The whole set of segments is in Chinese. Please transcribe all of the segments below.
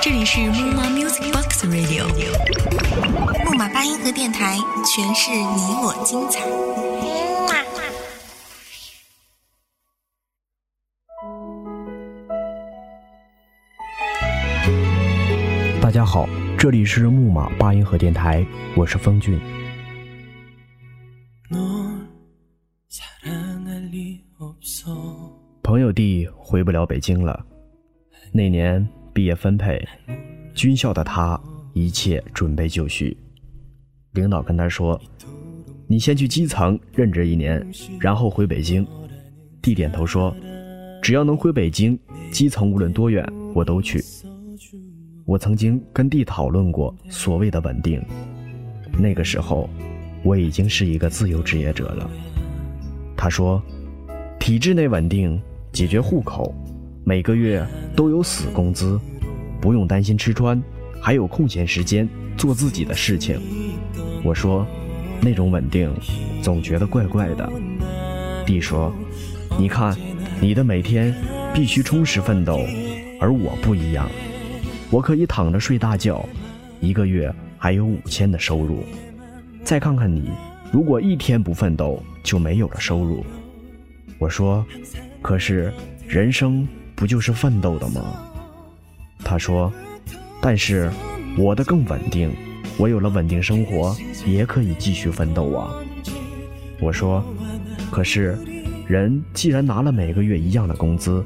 这里是木马 Music Box Radio，木马八音盒电台，诠释你我精彩。大家好，这里是木马八音盒电台，我是风俊。不了北京了，那年毕业分配，军校的他一切准备就绪。领导跟他说：“你先去基层任职一年，然后回北京。”弟点头说：“只要能回北京，基层无论多远我都去。”我曾经跟弟讨论过所谓的稳定，那个时候我已经是一个自由职业者了。他说：“体制内稳定，解决户口，每个月都有死工资，不用担心吃穿，还有空闲时间做自己的事情。”我说：“那种稳定，总觉得怪怪的。”弟说：“你看，你的每天必须充实奋斗，而我不一样。”我可以躺着睡大觉，一个月还有五千的收入。再看看你，如果一天不奋斗，就没有了收入。我说：“可是人生不就是奋斗的吗？”他说：“但是我的更稳定，我有了稳定生活，也可以继续奋斗啊。”我说：“可是人既然拿了每个月一样的工资，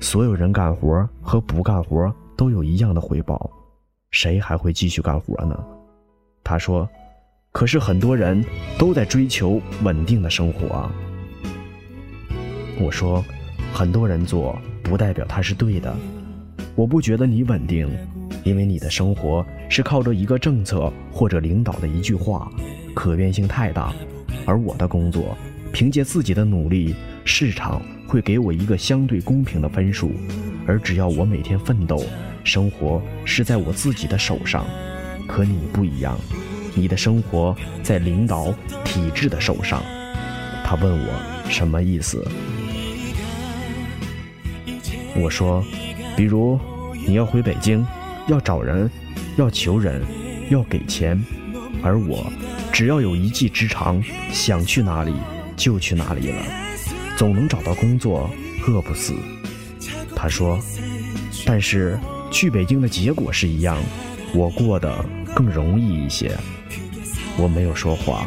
所有人干活和不干活。”都有一样的回报，谁还会继续干活呢？他说：“可是很多人都在追求稳定的生活啊。”我说：“很多人做不代表他是对的。我不觉得你稳定，因为你的生活是靠着一个政策或者领导的一句话，可变性太大。而我的工作，凭借自己的努力，市场会给我一个相对公平的分数，而只要我每天奋斗。”生活是在我自己的手上，可你不一样，你的生活在领导体制的手上。他问我什么意思？我说，比如你要回北京，要找人，要求人，要给钱，而我只要有一技之长，想去哪里就去哪里了，总能找到工作，饿不死。他说，但是。去北京的结果是一样，我过得更容易一些。我没有说话，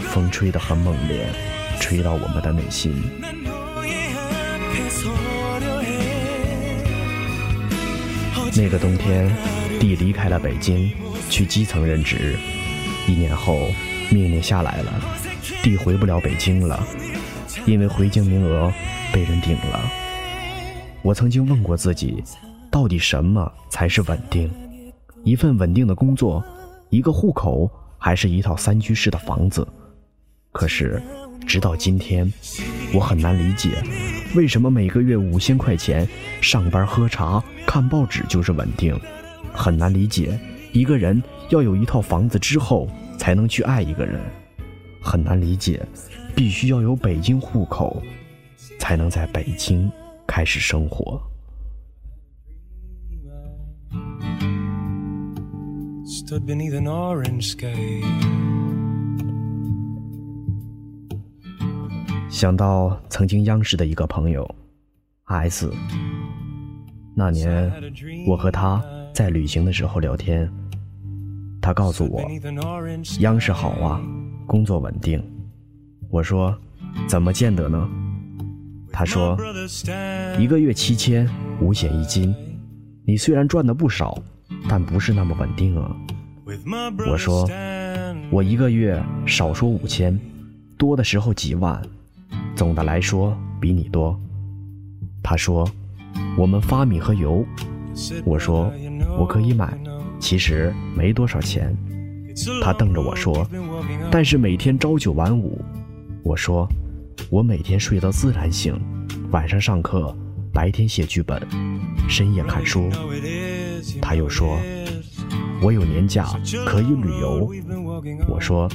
风吹得很猛烈，吹到我们的内心。那个冬天，弟离开了北京，去基层任职。一年后，命令下来了，弟回不了北京了，因为回京名额被人顶了。我曾经问过自己。到底什么才是稳定？一份稳定的工作，一个户口，还是一套三居室的房子？可是，直到今天，我很难理解，为什么每个月五千块钱，上班喝茶看报纸就是稳定？很难理解，一个人要有一套房子之后，才能去爱一个人。很难理解，必须要有北京户口，才能在北京开始生活。想到曾经央视的一个朋友，S。那年我和他在旅行的时候聊天，他告诉我，央视好啊，工作稳定。我说，怎么见得呢？他说，一个月七千，五险一金，你虽然赚的不少。但不是那么稳定啊！我说，我一个月少说五千，多的时候几万，总的来说比你多。他说，我们发米和油。我说，我可以买，其实没多少钱。他瞪着我说，但是每天朝九晚五。我说，我每天睡到自然醒，晚上上课，白天写剧本，深夜看书。他又说：“我有年假可以旅游。”我说：“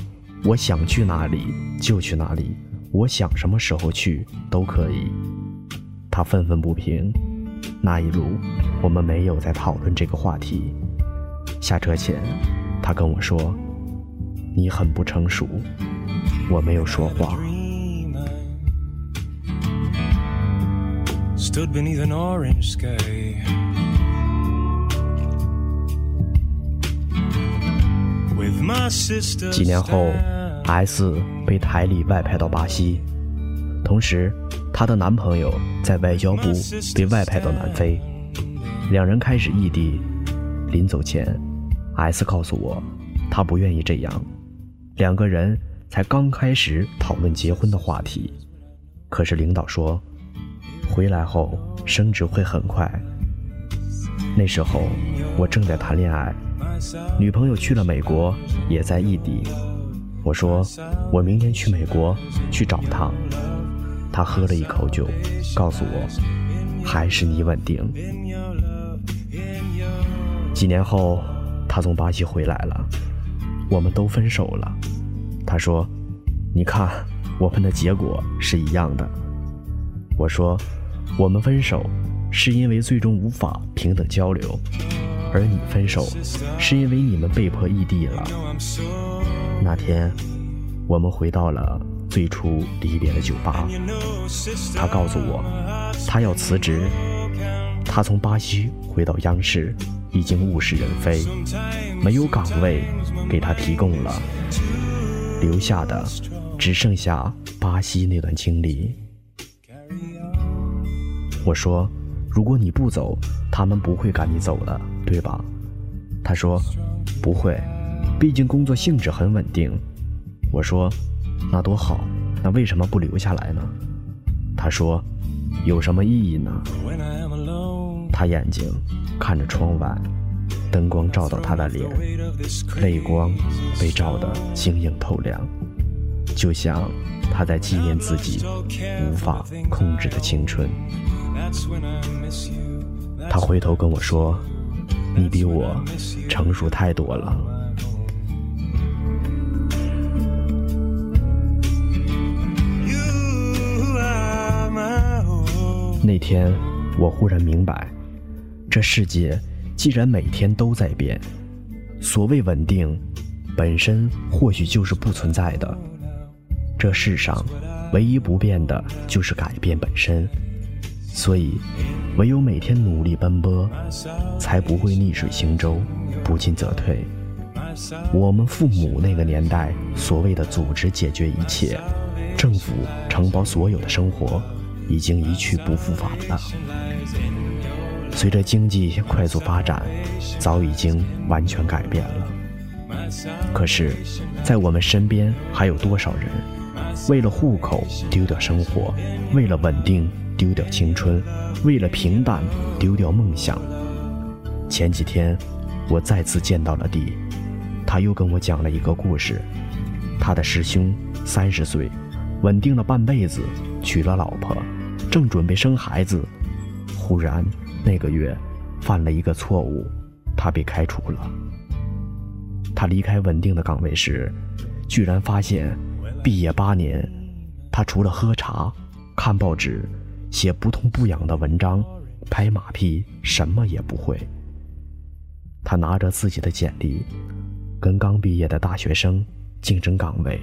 我想去哪里就去哪里，我想什么时候去都可以。”他愤愤不平：“那一路，我们没有再讨论这个话题。下车前，他跟我说：“你很不成熟。”我没有说话。几年后，S 被台里外派到巴西，同时，她的男朋友在外交部被外派到南非，两人开始异地。临走前，S 告诉我，她不愿意这样。两个人才刚开始讨论结婚的话题，可是领导说，回来后升职会很快。那时候我正在谈恋爱。女朋友去了美国，也在异地。我说我明天去美国去找他。他喝了一口酒，告诉我还是你稳定。几年后，他从巴西回来了，我们都分手了。他说：“你看，我们的结果是一样的。”我说：“我们分手是因为最终无法平等交流。”而你分手，是因为你们被迫异地了。那天，我们回到了最初离别的酒吧。他告诉我，他要辞职。他从巴西回到央视，已经物是人非，没有岗位给他提供了，留下的只剩下巴西那段经历。我说。如果你不走，他们不会赶你走的，对吧？他说：“不会，毕竟工作性质很稳定。”我说：“那多好，那为什么不留下来呢？”他说：“有什么意义呢？”他眼睛看着窗外，灯光照到他的脸，泪光被照得晶莹透亮，就像他在纪念自己无法控制的青春。他回头跟我说：“你比我成熟太多了。”那天，我忽然明白，这世界既然每天都在变，所谓稳定，本身或许就是不存在的。这世上，唯一不变的就是改变本身。所以，唯有每天努力奔波，才不会逆水行舟，不进则退。我们父母那个年代，所谓的组织解决一切，政府承包所有的生活，已经一去不复返了。随着经济快速发展，早已经完全改变了。可是，在我们身边还有多少人，为了户口丢掉生活，为了稳定？丢掉青春，为了平淡丢掉梦想。前几天，我再次见到了弟，他又跟我讲了一个故事。他的师兄三十岁，稳定了半辈子，娶了老婆，正准备生孩子，忽然那个月犯了一个错误，他被开除了。他离开稳定的岗位时，居然发现，毕业八年，他除了喝茶、看报纸。写不痛不痒的文章，拍马屁，什么也不会。他拿着自己的简历，跟刚毕业的大学生竞争岗位。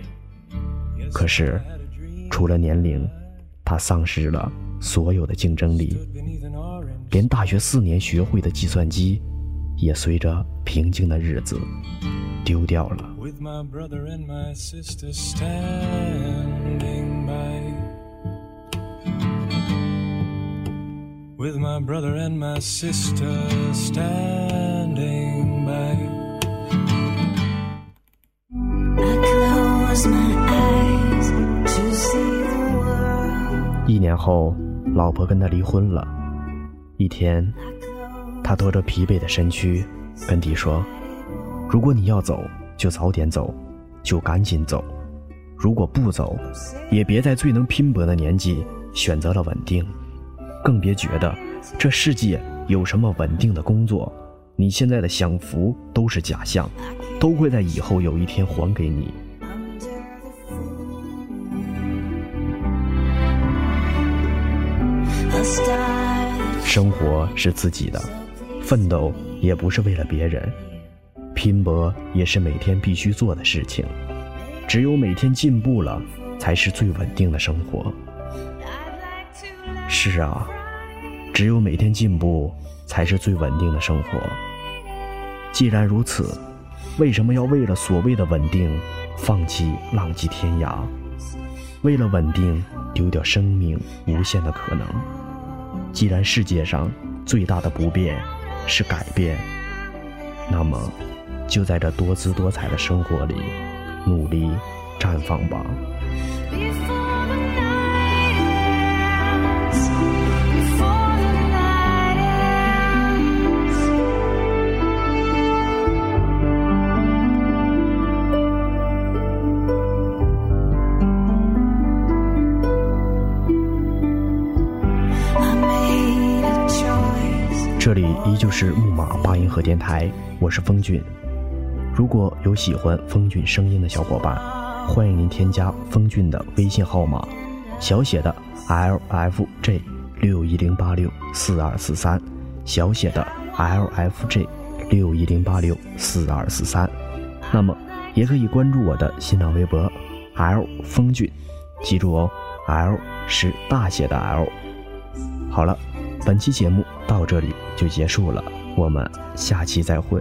可是，除了年龄，他丧失了所有的竞争力，连大学四年学会的计算机，也随着平静的日子丢掉了。With my brother and my sister standing by. I close my eyes to see the world. 一年后，老婆跟他离婚了。一天，他拖着疲惫的身躯跟弟说：“如果你要走，就早点走，就赶紧走；如果不走，也别在最能拼搏的年纪选择了稳定。”更别觉得这世界有什么稳定的工作，你现在的享福都是假象，都会在以后有一天还给你。生活是自己的，奋斗也不是为了别人，拼搏也是每天必须做的事情。只有每天进步了，才是最稳定的生活。是啊，只有每天进步，才是最稳定的生活。既然如此，为什么要为了所谓的稳定，放弃浪迹天涯？为了稳定，丢掉生命无限的可能？既然世界上最大的不变是改变，那么就在这多姿多彩的生活里，努力绽放吧。这里依旧是木马八音盒电台，我是风俊。如果有喜欢风俊声音的小伙伴，欢迎您添加风俊的微信号码，小写的 L F J 六一零八六四二四三，小写的 L F J 六一零八六四二四三。那么也可以关注我的新浪微博 L 风俊，记住哦，L 是大写的 L。好了。本期节目到这里就结束了，我们下期再会。